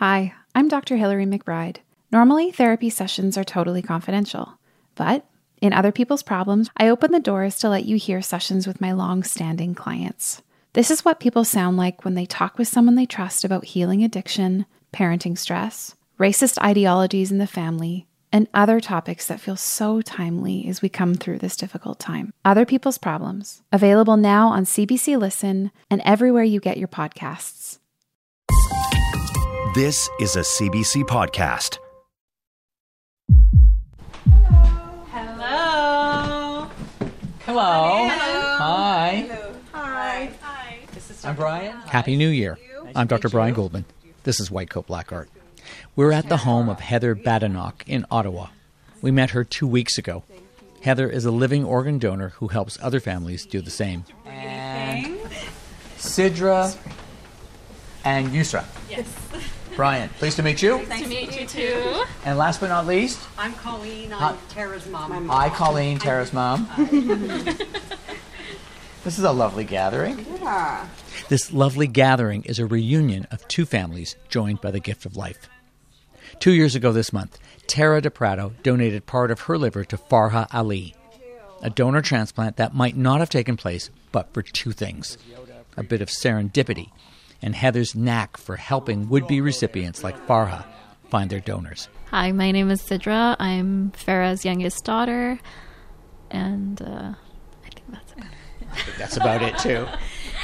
Hi, I'm Dr. Hillary McBride. Normally, therapy sessions are totally confidential, but in Other People's Problems, I open the doors to let you hear sessions with my long standing clients. This is what people sound like when they talk with someone they trust about healing addiction, parenting stress, racist ideologies in the family, and other topics that feel so timely as we come through this difficult time. Other People's Problems, available now on CBC Listen and everywhere you get your podcasts. This is a CBC podcast. Hello. Hello. Hello. Hi. Hi. Hi. I'm Brian. Happy New Year. I'm Dr. Brian Goldman. This is White Coat Black Art. We're at the home of Heather Badenoch in Ottawa. We met her two weeks ago. Heather is a living organ donor who helps other families do the same. And Sidra and Yusra. Yes. Brian, pleased to meet you. Nice to meet you too. And last but not least, I'm Colleen. I'm Tara's mom. I'm Colleen, Tara's mom. this is a lovely gathering. Yeah. This lovely gathering is a reunion of two families joined by the gift of life. Two years ago this month, Tara de Pratto donated part of her liver to Farah Ali, a donor transplant that might not have taken place but for two things a bit of serendipity and Heather's knack for helping would be recipients like Farah find their donors. Hi, my name is Sidra. I'm Farah's youngest daughter, and uh, I think that's about it. That's about it, too.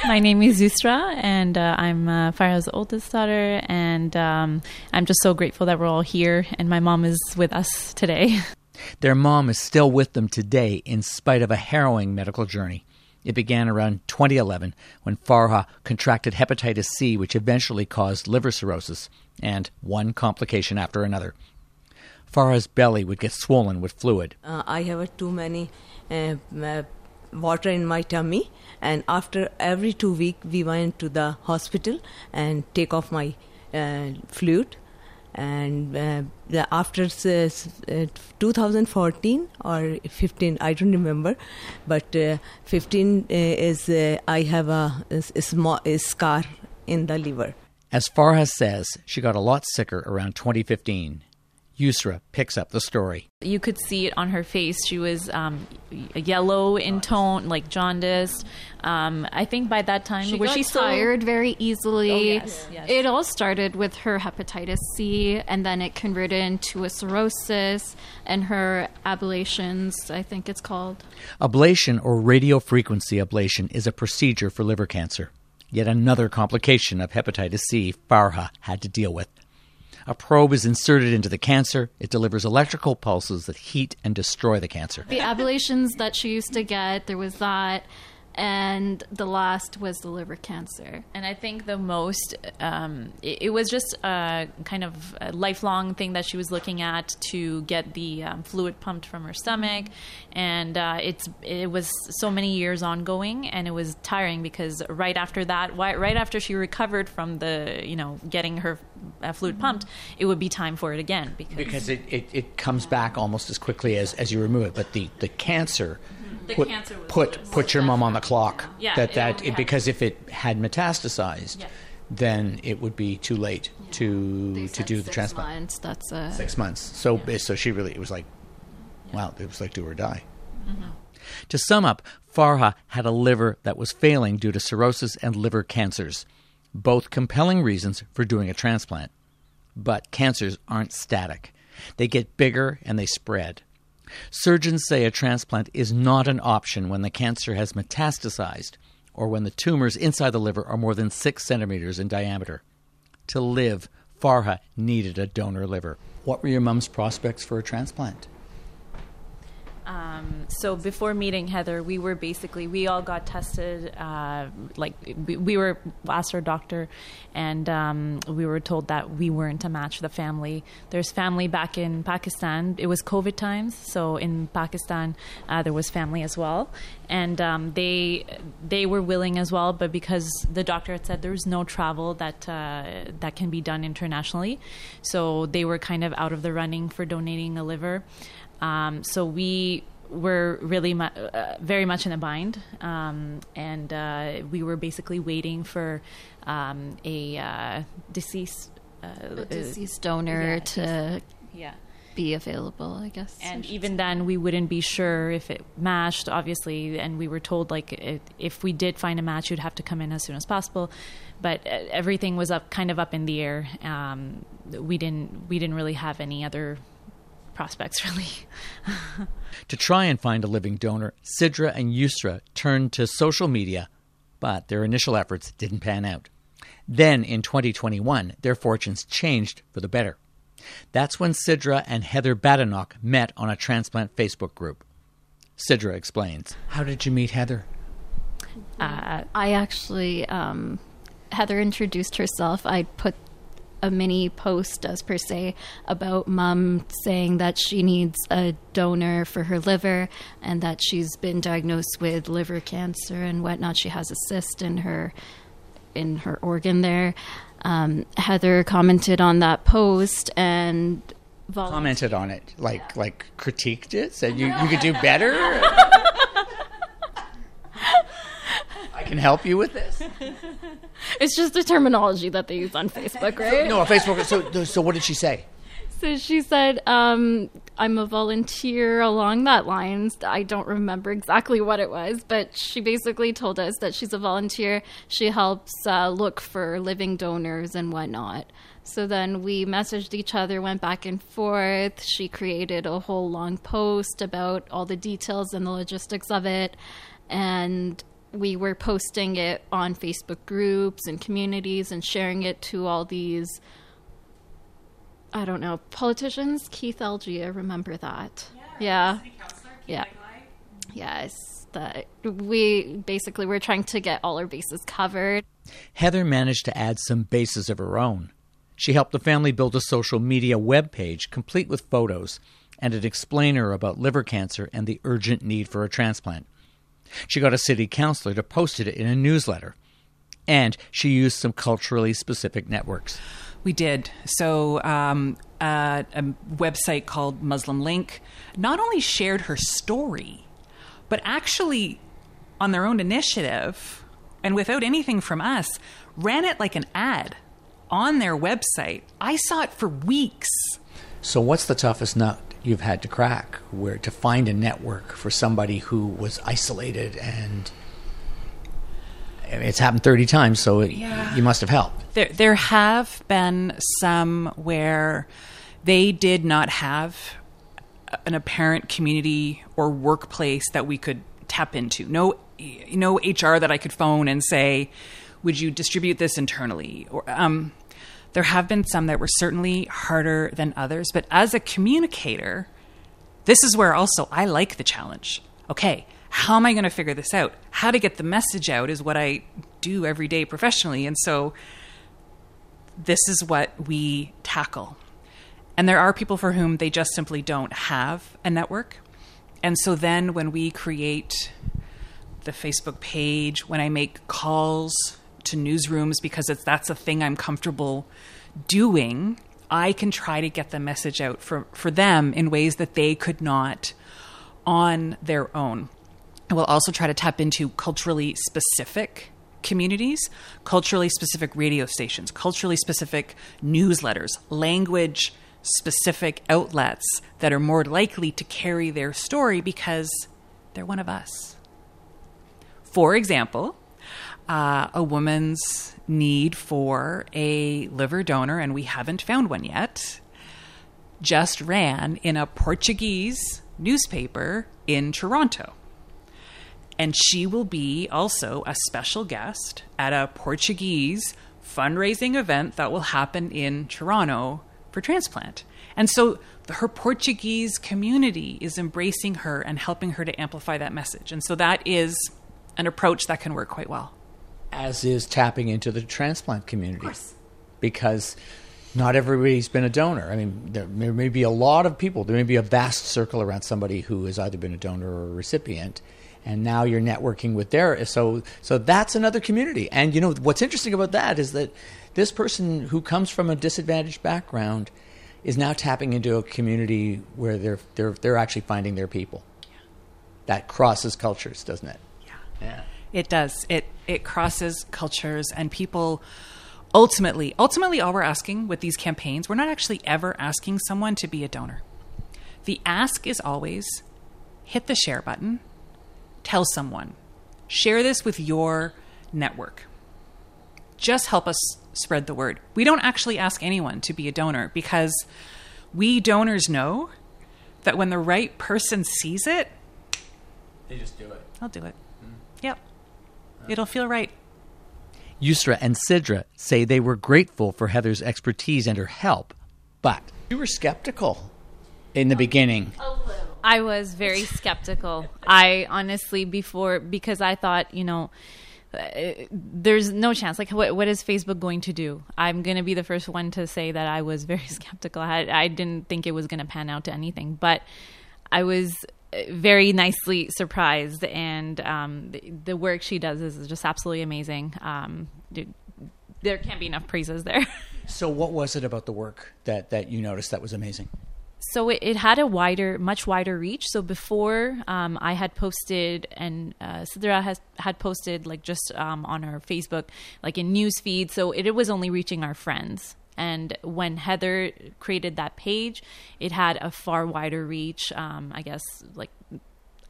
My name is Yusra, and uh, I'm uh, Farah's oldest daughter. And um, I'm just so grateful that we're all here, and my mom is with us today. Their mom is still with them today in spite of a harrowing medical journey. It began around 2011 when Farah contracted hepatitis C, which eventually caused liver cirrhosis, and one complication after another. Farah's belly would get swollen with fluid. uh, I have too many uh, uh, water in my tummy, and after every two week we went to the hospital and take off my uh, fluid. And uh, the, after uh, 2014 or 15, I don't remember, but uh, 15 uh, is uh, I have a, is- is small is scar in the liver. As Farah says, she got a lot sicker around 2015. Yusra picks up the story. You could see it on her face. She was um, yellow in tone, like jaundiced. Um, I think by that time, She was got she still tired very easily. Oh, yes, yes. It all started with her hepatitis C, and then it converted into a cirrhosis and her ablations. I think it's called. Ablation or radiofrequency ablation is a procedure for liver cancer. Yet another complication of hepatitis C Farah had to deal with. A probe is inserted into the cancer. It delivers electrical pulses that heat and destroy the cancer. The ablations that she used to get, there was that, and the last was the liver cancer. And I think the most, um, it, it was just a kind of a lifelong thing that she was looking at to get the um, fluid pumped from her stomach, and uh, it's it was so many years ongoing, and it was tiring because right after that, right after she recovered from the you know getting her uh, fluid pumped, it would be time for it again because, Because it, it, it comes back almost as quickly as, as you remove it. But the, the cancer The put, cancer was- put, was put your mom on the clock. Yeah, that, that it, because if it had metastasized, Yeah. then it would be too late to They to do the six transplant. months, That's a six months. So so she really it was like, wow, it was like do or die. Mm-hmm. To sum up, Farah had a liver that was failing due to cirrhosis and liver cancers, both compelling reasons for doing a transplant. But cancers aren't static; they get bigger and they spread. Surgeons say a transplant is not an option when the cancer has metastasized or when the tumors inside the liver are more than six centimeters in diameter. To live, Farah needed a donor liver. What were your mom's prospects for a transplant? Um, so before meeting Heather, we were basically we all got tested. Uh, like we, we were asked our doctor, and um, we were told that we weren't a match for the family. There's family back in Pakistan. It was COVID times, so in Pakistan uh, there was family as well, and um, they they were willing as well. But because the doctor had said there's no travel that uh, that can be done internationally, so they were kind of out of the running for donating a liver. Um, so we were really mu- uh, very much in a bind, um, and uh, we were basically waiting for um, a uh, deceased uh, deceased donor yeah, to yeah. be available, I guess. And even then, we wouldn't be sure if it matched, obviously. And we were told, like, it, if we did find a match, you'd have to come in as soon as possible. But uh, everything was up, kind of up in the air. Um, we didn't, we didn't really have any other prospects, really. To try and find a living donor, Sidra and Yusra turned to social media, but their initial efforts didn't pan out. Then in 2021, their fortunes changed for the better. That's when Sidra and Heather Badenoch met on a transplant Facebook group. Sidra explains. How did you meet Heather? Uh, I actually, um, Heather introduced herself. I put a mini post, as per se, about mom saying that she needs a donor for her liver and that she's been diagnosed with liver cancer and whatnot. She has a cyst in her in her organ there. Um, Heather commented on that post and vol- Commented on it, like like critiqued it, said you, you could do better. I can help you with this. It's just the terminology that they use on Facebook, right? No, on Facebook. So, so what did she say? So she said, um, I'm a volunteer along that lines. I don't remember exactly what it was, but she basically told us that she's a volunteer. She helps uh, look for living donors and whatnot. So then we messaged each other, went back and forth. She created a whole long post about all the details and the logistics of it. And we were posting it on Facebook groups and communities and sharing it to all these I don't know, politicians, Keith Egli, I remember that. Yeah. Yeah. Yes. That we basically were trying to get all our bases covered. Heather managed to add some bases of her own. She helped the family build a social media web page complete with photos and an explainer about liver cancer and the urgent need for a transplant. She got a city councilor to post it in a newsletter. And she used some culturally specific networks. We did. So, um, uh, a website called Muslim Link not only shared her story, but actually, on their own initiative and without anything from us, ran it like an ad on their website. I saw it for weeks. So, what's the toughest nut you've had to crack? Where to find a network for somebody who was isolated and it's happened 30 times, so it, you must have helped. There, there have been some where they did not have an apparent community or workplace that we could tap into. No, no HR that I could phone and say, "Would you distribute this internally?" Or um, there have been some that were certainly harder than others. But as a communicator, this is where also I like the challenge. Okay, how am I going to figure this out? How to get the message out is what I do every day professionally. And so this is what we tackle. And there are people for whom they just simply don't have a network. And so then when we create the Facebook page, when I make calls to newsrooms because it's that's a thing I'm comfortable doing, I can try to get the message out for, for them in ways that they could not on their own. I will also try to tap into culturally specific communities, culturally specific radio stations, culturally specific newsletters, language specific outlets that are more likely to carry their story because they're one of us. For example, uh, a woman's need for a liver donor, and we haven't found one yet, just ran in a Portuguese newspaper in Toronto. And she will be also a special guest at a Portuguese fundraising event that will happen in Toronto for transplant. And so her Portuguese community is embracing her and helping her to amplify that message. And so that is an approach that can work quite well. As is tapping into the transplant community. Because not everybody's been a donor. I mean, there, may be a lot of people, there may be a vast circle around somebody who has either been a donor or a recipient and now you're networking with their so so that's another community. And you know what's interesting about that is that this person who comes from a disadvantaged background is now tapping into a community where they're they're they're actually finding their people. That crosses cultures doesn't it? Yeah. yeah It does. It it crosses cultures and people ultimately, ultimately, all we're asking with these campaigns, we're not actually ever asking someone to be a donor. The ask is always hit the share button, tell someone, share this with your network. Just help us spread the word. We don't actually ask anyone to be a donor because we donors know that when the right person sees it, They just do it. I'll do it. Mm-hmm. Yep. It'll feel right. Yusra and Sidra say they were grateful for Heather's expertise and her help, but you were skeptical in the beginning. I was very skeptical. I honestly before because I thought, you know, uh, there's no chance. Like, what what is Facebook going to do? I'm going to be the first one to say that I was very skeptical. I, I didn't think it was going to pan out to anything, but I was very nicely surprised, and um, the, the work she does is just absolutely amazing. Um, dude, there can't be enough praises there. So, what was it about the work that, that you noticed that was amazing? so it, it had a wider, much wider reach. So before, um, I had posted, and uh, Sidra has had posted like just um, on our Facebook, like in news feed. So it, it was only reaching our friends. And when Heather created that page, it had a far wider reach. Um, I guess like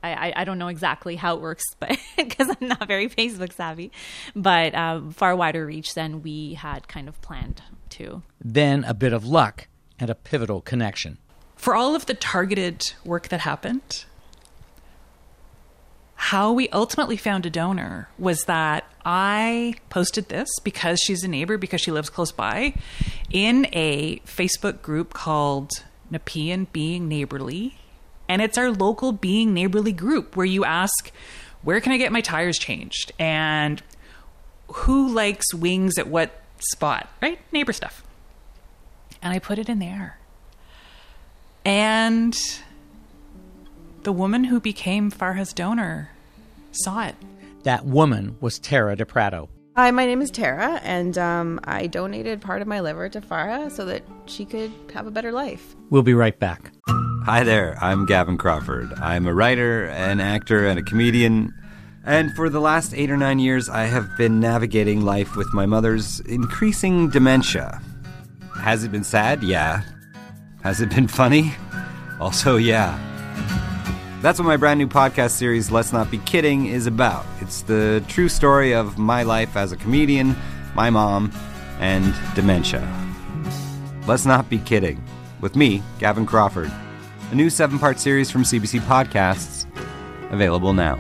I, I, I don't know exactly how it works, but because I'm not very Facebook savvy, but um, far wider reach than we had kind of planned to. Then a bit of luck and a pivotal connection. For all of the targeted work that happened, how we ultimately found a donor was that I posted this because she's a neighbor, because she lives close by, in a Facebook group called Nepean Being Neighborly. And it's our local Being Neighborly group where you ask, where can I get my tires changed? And who likes wings at what spot, right? Neighbor stuff. And I put it in there. And the woman who became Farah's donor saw it. That woman was Tara de Pratto. Hi, my name is Tara, and um, I donated part of my liver to Farah so that she could have a better life. We'll be right back. Hi there, I'm Gavin Crawford. I'm a writer, an actor, and a comedian. And for the last eight or nine years, I have been navigating life with my mother's increasing dementia. Has it been sad? Yeah. Has it been funny? Also, yeah. That's what my brand new podcast series, Let's Not Be Kidding, is about. It's the true story of my life as a comedian, my mom, and dementia. Let's Not Be Kidding, with me, Gavin Crawford. A new seven part series from CBC Podcasts, available now.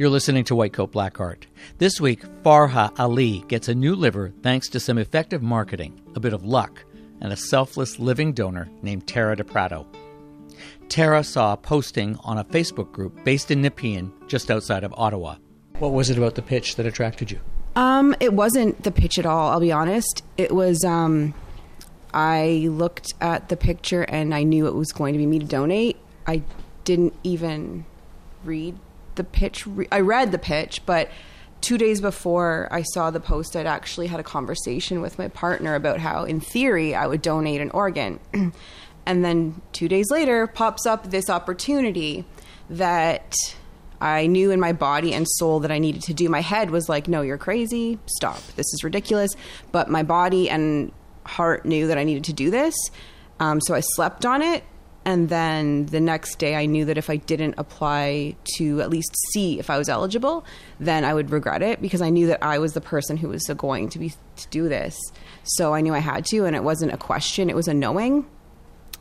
You're listening to White Coat Black Art. This week, Farah Ali gets a new liver thanks to some effective marketing, a bit of luck, and a selfless living donor named Tara de Pratto. Tara saw a posting on a Facebook group based in Nepean, just outside of Ottawa. What was it about the pitch that attracted you? Um, it wasn't the pitch at all. I'll be honest. It was. Um, I looked at the picture and I knew it was going to be me to donate. I didn't even read the pitch. Re- I read the pitch, but two days before I saw the post, I'd actually had a conversation with my partner about how, in theory, I would donate an organ. and then two days later, pops up this opportunity that I knew in my body and soul that I needed to do. My head was like, no, you're crazy. Stop. This is ridiculous. But my body and heart knew that I needed to do this. Um, so I slept on it. And then the next day, I knew that if I didn't apply to at least see if I was eligible, then I would regret it because I knew that I was the person who was going to be to do this. So I knew I had to, and it wasn't a question; it was a knowing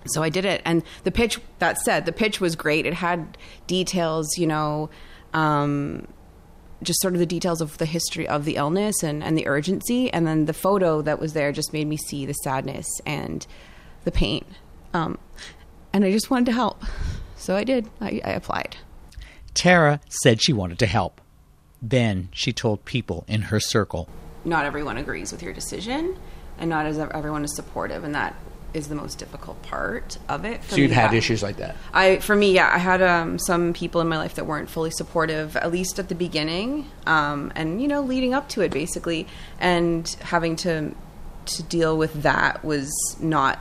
so I did it. And the pitch, that said, the pitch was great. It had details, you know, um, just sort of the details of the history of the illness and, and the urgency. And then the photo that was there just made me see the sadness and the pain. Um, and I just wanted to help. So I did. I, I applied. Tara said she wanted to help. Then she told people in her circle. Not everyone agrees with your decision, and not as everyone is supportive, and that is the most difficult part of it. For So you've me. had I- issues like that. I, for me, yeah, I had um, some people in my life that weren't fully supportive, at least at the beginning, um, and you know, leading up to it, basically, and having to to deal with that was not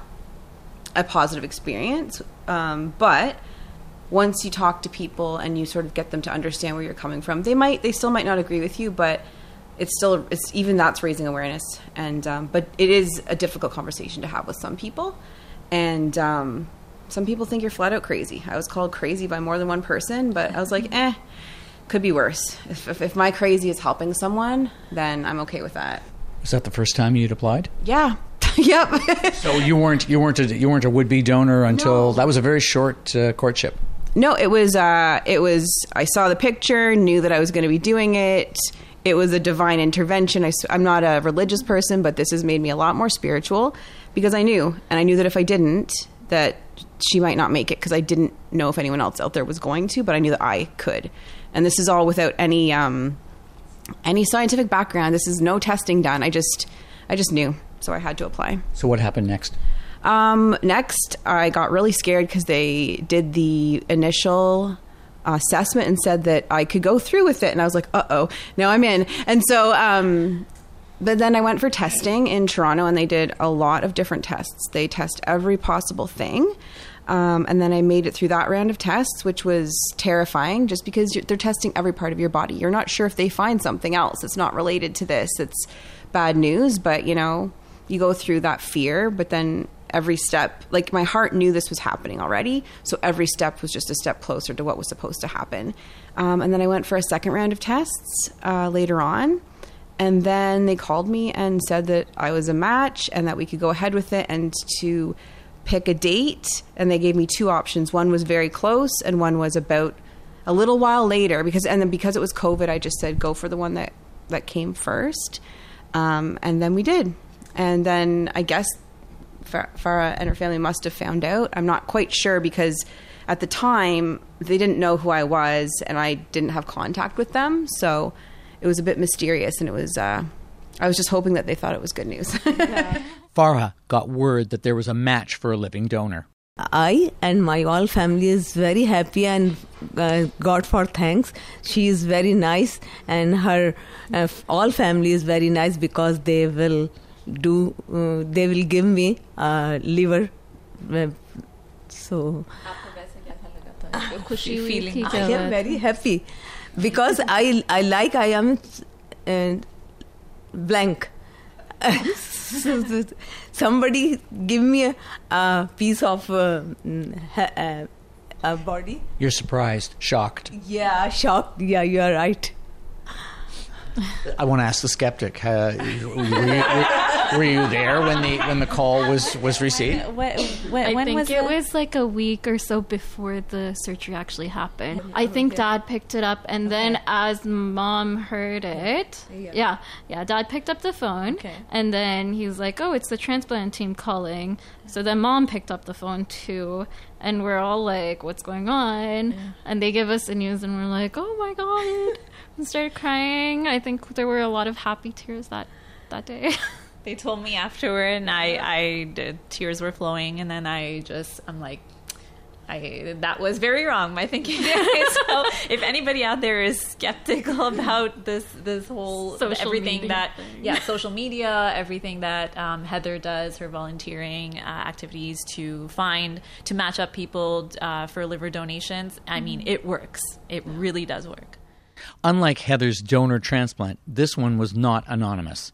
a positive experience. Um, but once you talk to people and you sort of get them to understand where you're coming from, they might they still might not agree with you, but it's still it's even that's raising awareness. And um, but it is a difficult conversation to have with some people. And um, some people think you're flat out crazy. I was called crazy by more than one person but i was like eh could be worse. If, if, if my crazy is helping someone then i'm okay with that. Was that the first time you'd applied? yeah yep So you weren't you weren't a, you weren't a would be donor until that was a very short uh, courtship. No, it was uh it was I saw the picture, knew that I was going to be doing it. It was a divine intervention. I, I, am not a religious person, but this has made me a lot more spiritual because I knew, and I knew that if I didn't, that she might not make it because I didn't know if anyone else out there was going to, but I knew that I could. And this is all without any um, any scientific background. This is no testing done. I just I just knew, so I had to apply. So what happened next? Um, next, I got really scared because they did the initial assessment and said that I could go through with it, and I was like, "Uh oh, now I'm in." And so, um, but then I went for testing in Toronto, and they did a lot of different tests. They test every possible thing. Um, and then I made it through that round of tests, which was terrifying just because you're, they're testing every part of your body. You're not sure if they find something else that's not related to this. It's bad news, but you know, you go through that fear, but then every step, like my heart knew this was happening already. So every step was just a step closer to what was supposed to happen. Um, and then I went for a second round of tests uh, later on. And then they called me and said that I was a match and that we could go ahead with it and to pick a date. And they gave me two options. One was very close, and one was about a little while later. Because and then because it was COVID, I just said go for the one that that came first. Um, and then we did. And then I guess Farah and her family must have found out. I'm not quite sure because at the time they didn't know who I was and I didn't have contact with them. So it was a bit mysterious and it was, uh, I was just hoping that they thought it was good news. Farah got word that there was a match for a living donor. I and my all family is very happy and uh, God for thanks. She is very nice and her uh, all family is very nice because they will do uh, they will give me uh, liver. Uh, so खुशी हुई थी I am जब very happy because I I like I am uh, blank. Somebody give me a, a piece of uh, mm, ha- uh, uh, body. You're surprised, shocked. Yeah, shocked. Yeah, you are right. I want to ask the skeptic. Uh, were, you, were, you, were you there when the when the call was was received? When, when, I when think was it the- was like a week or so before the surgery actually happened. I think dad picked it up, and then as mom heard it, yeah. yeah, dad picked up the phone, Okay. and then he was like, "Oh, it's the transplant team calling." So then mom picked up the phone too, and we're all like, "What's going on?" And they give us the news, and we're like, "Oh my god!" and started crying. I think there were a lot of happy tears that that day. they told me afterward and I, I did, tears were flowing and then I just I'm like I that was very wrong my thinking. So if anybody out there is skeptical about this this whole Social everything media that thing. yeah social media everything that um, Heather does her volunteering uh, activities to find to match up people uh, for liver donations I mean it works. It really does work. Unlike Heather's donor transplant, this one was not anonymous.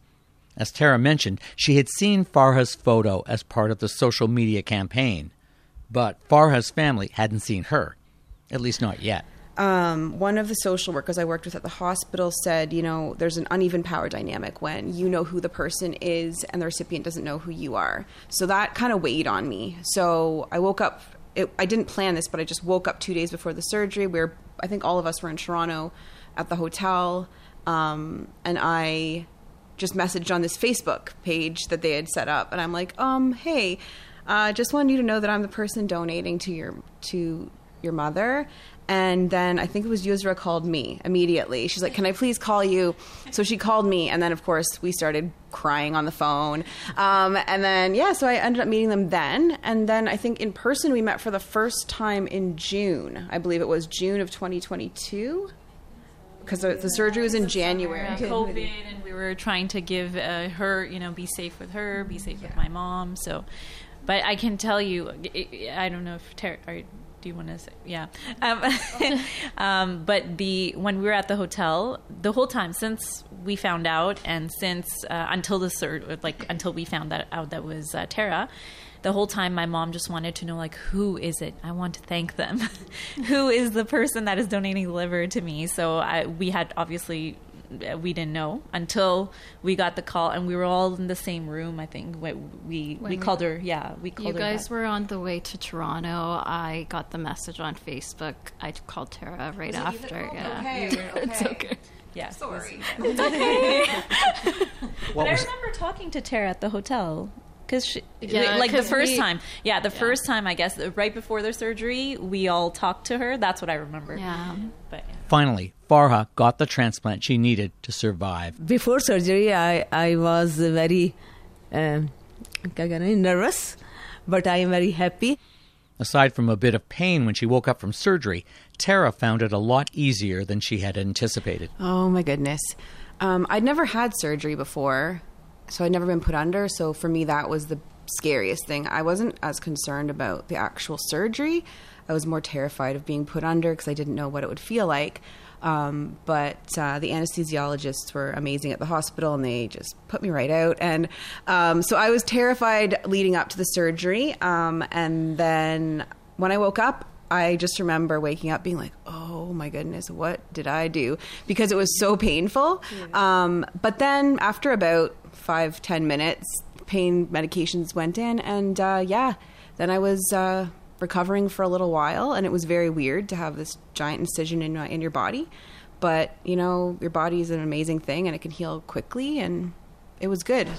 As Tara mentioned, she had seen Farah's photo as part of the social media campaign, but Farah's family hadn't seen her, at least not yet. um, one of the social workers I worked with at the hospital said, you know, there's an uneven power dynamic when you know who the person is and the recipient doesn't know who you are. So that kind of weighed on me. So I woke up. It, I didn't plan this, but I just woke up two days before the surgery. Where I think all of us were in Toronto at the hotel, um, and I just messaged on this Facebook page that they had set up, and I'm like, um, hey, uh, just wanted you to know that I'm the person donating to your to your mother. And then I think it was Yusra called me immediately. She's like, "Can I please call you?" So she called me, and then of course we started crying on the phone. Um, and then yeah, so I ended up meeting them then. And then I think in person we met for the first time in June. I believe it was June of 2022 because the, the surgery was in January. COVID, and we were trying to give uh, her, you know, be safe with her, be safe with my mom. So, but I can tell you, I don't know if Tara, are, do you want to say? Yeah. Um, um, but the when we were at the hotel, the whole time since we found out, and since uh, until the sur- like until we found that out that was uh, Tara, the whole time my mom just wanted to know like who is it? I want to thank them. who is the person that is donating liver to me? So I, we had obviously uh, Uh, we didn't know until we got the call and we were all in the same room i think we we, we called her yeah we called her You her guys back. were on the way to Toronto. I got the message on Facebook. I called Tara right Was it you that after. called? Yeah, Okay, You it's okay. okay. Yeah, sorry. It's okay. What but I remember talking to Tara at the hotel because she yeah, like the first we, time yeah the yeah. first time i guess right before the surgery we all talked to her that's what i remember yeah but yeah. finally farah got the transplant she needed to survive before surgery i i was very um, nervous but i am very happy Aside from a bit of pain when she woke up from surgery, Tara found it a lot easier than she had anticipated. Oh my goodness. Um, I'd never had surgery before, so I'd never been put under. So for me, that was the scariest thing. I wasn't as concerned about the actual surgery. I was more terrified of being put under because I didn't know what it would feel like. Um, but uh, the anesthesiologists were amazing at the hospital and they just put me right out. And um, so I was terrified leading up to the surgery. Um, and then when I woke up, I just remember waking up being like, oh my goodness, what did I do? Because it was so painful. Um, but then after about five, ten minutes, pain medications went in. And uh, yeah, then I was. Uh, recovering for a little while and it was very weird to have this giant incision in, in your body but you know your body is an amazing thing and it can heal quickly and it was good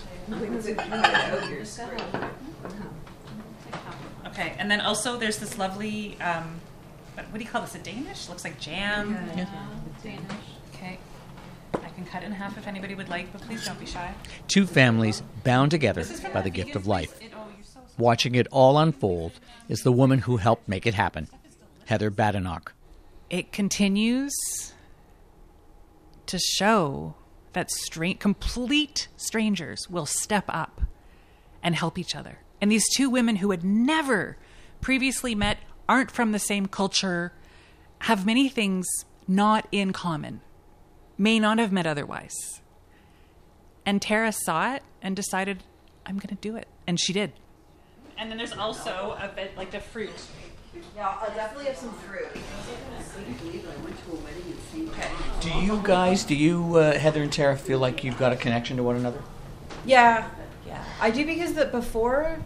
Okay, and then also there's this lovely, um, what, what do you call this? A Danish? Looks like jam. Danish. Okay. I can cut it in half if anybody would like, but please don't be shy. Two families bound together by the gift of life. Watching it all unfold is the woman who helped make it happen, Heather Badenoch. It continues to show that stra- complete strangers will step up and help each other. And these two women who had never previously met, aren't from the same culture, have many things not in common, may not have met otherwise. And Tara saw it and decided, I'm going to do it. And she did. And then there's also a bit like the fruit. yeah i'll definitely have some fruit Do you guys, do you, uh, Heather and Tara, feel like you've got a connection to one another? yeah yeah i do because the before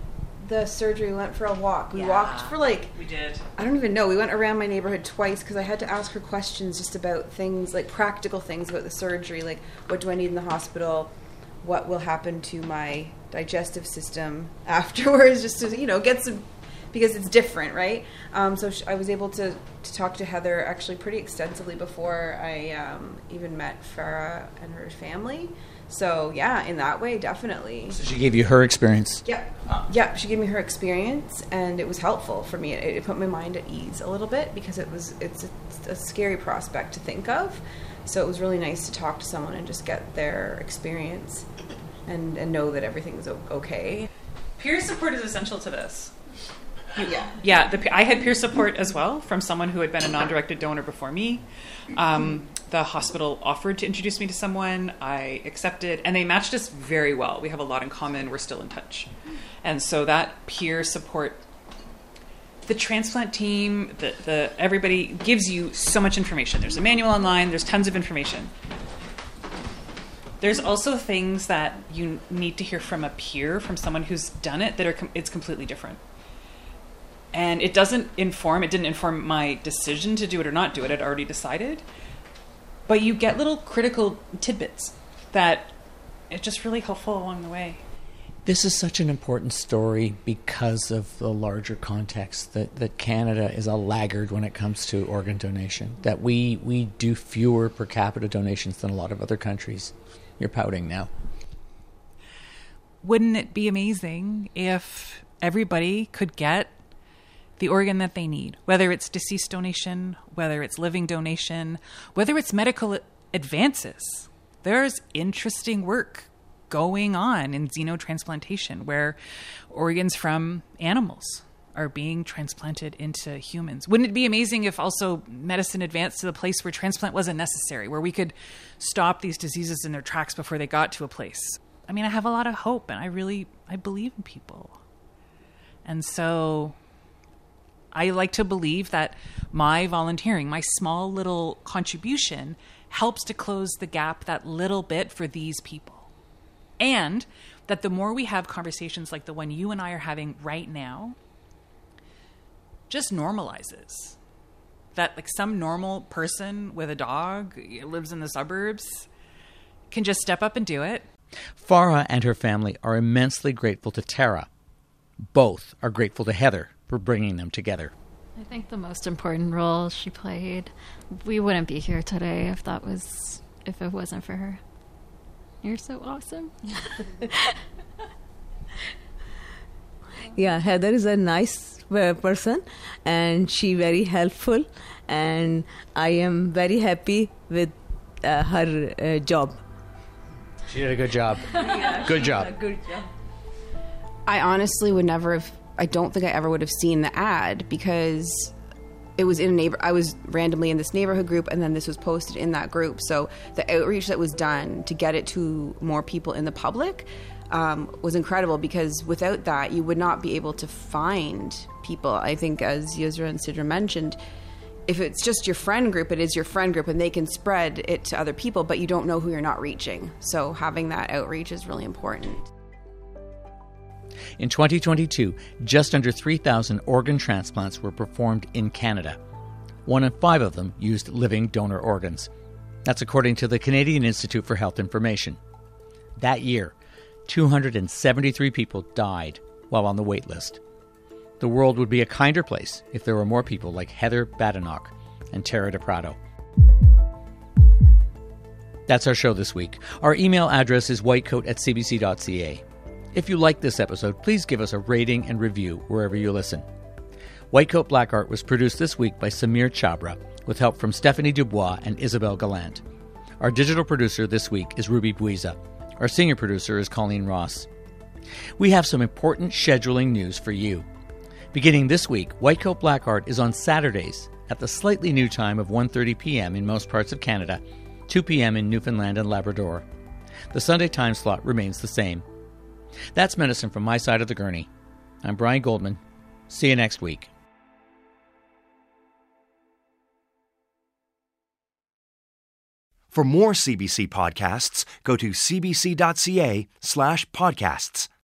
the surgery we went for a walk we walked for like We did. I don't even know. We went around my neighborhood twice because I had to ask her questions just about things like practical things about the surgery, like what do I need in the hospital, what will happen to my digestive system afterwards, just to you know get some because it's different, right? Um, so sh- I was able to to talk to Heather actually pretty extensively before I um, even met Farah and her family. So yeah, in that way, definitely. So she gave you her experience. Yeah. Yeah, she gave me her experience, and it was helpful for me. It, it put my mind at ease a little bit because it was it's a, it's a scary prospect to think of. So it was really nice to talk to someone and just get their experience and and know that everything's o- okay. Peer support is essential to this. Yeah. Yeah, the, I had peer support as well from someone who had been a non-directed donor before me. Um, the hospital offered to introduce me to someone. I accepted, and they matched us very well. We have a lot in common. We're still in touch, and so that peer support. The transplant team, the, the everybody gives you so much information. There's a manual online. There's tons of information. There's also things that you need to hear from a peer, from someone who's done it, that are com- it's completely different and it doesn't inform it didn't inform my decision to do it or not do it i'd already decided but you get little critical tidbits that it's just really helpful along the way This is such an important story because of the larger context that, that Canada is a laggard when it comes to organ donation. That we, we do fewer per capita donations than a lot of other countries. You're pouting now. wouldn't it be amazing if everybody could get the organ that they need whether it's deceased donation whether it's living donation whether it's medical advances there's interesting work going on in xenotransplantation where organs from animals are being transplanted into humans. Wouldn't it be amazing if also medicine advanced to the place where transplant wasn't necessary, where we could stop these diseases in their tracks before they got to a place? I mean, I have a lot of hope and I really I believe in people. And so I like to believe that my volunteering, my small little contribution helps to close the gap that little bit for these people. And that the more we have conversations like the one you and I are having right now, just normalizes that like some normal person with a dog lives in the suburbs can just step up and do it. Farah and her family are immensely grateful to Tara. Both are grateful to Heather for bringing them together. I think the most important role she played. We wouldn't be here today if that was if it wasn't for her. You're so awesome. yeah, Heather is a nice uh, person and she very helpful and I am very happy with uh, her uh, job. She did a good job. good job. Good job. I honestly would never have. I don't think I ever would have seen the ad because it was in a neighbor. I was randomly in this neighborhood group, and then this was posted in that group. So the outreach that was done to get it to more people in the public um, was incredible because without that, you would not be able to find people. I think, as Yusra and Sidra mentioned, if it's just your friend group, it is your friend group, and they can spread it to other people, but you don't know who you're not reaching. So having that outreach is really important. In 2022, just under 3,000 organ transplants were performed in Canada. One in five of them used living donor organs. That's according to the Canadian Institute for Health Information. That year, 273 people died while on the wait list. The world would be a kinder place if there were more people like Heather Badenoch and Tara de Pratto. That's our show this week. Our email address is whitecoat at cbc.ca. If you like this episode, please give us a rating and review wherever you listen. White Coat Black Art was produced this week by Sameer Chhabra with help from Stephanie Dubois and Isabel Gallant. Our digital producer this week is Ruby Buiza. Our senior producer is Colleen Ross. We have some important scheduling news for you. Beginning this week, White Coat Black Art is on Saturdays at the slightly new time of 1:30 p.m. in most parts of Canada, 2 p.m. in Newfoundland and Labrador. The Sunday time slot remains the same. That's medicine from my side of the gurney. I'm Brian Goldman. See you next week. For more CBC podcasts, go to cbc.ca slash podcasts.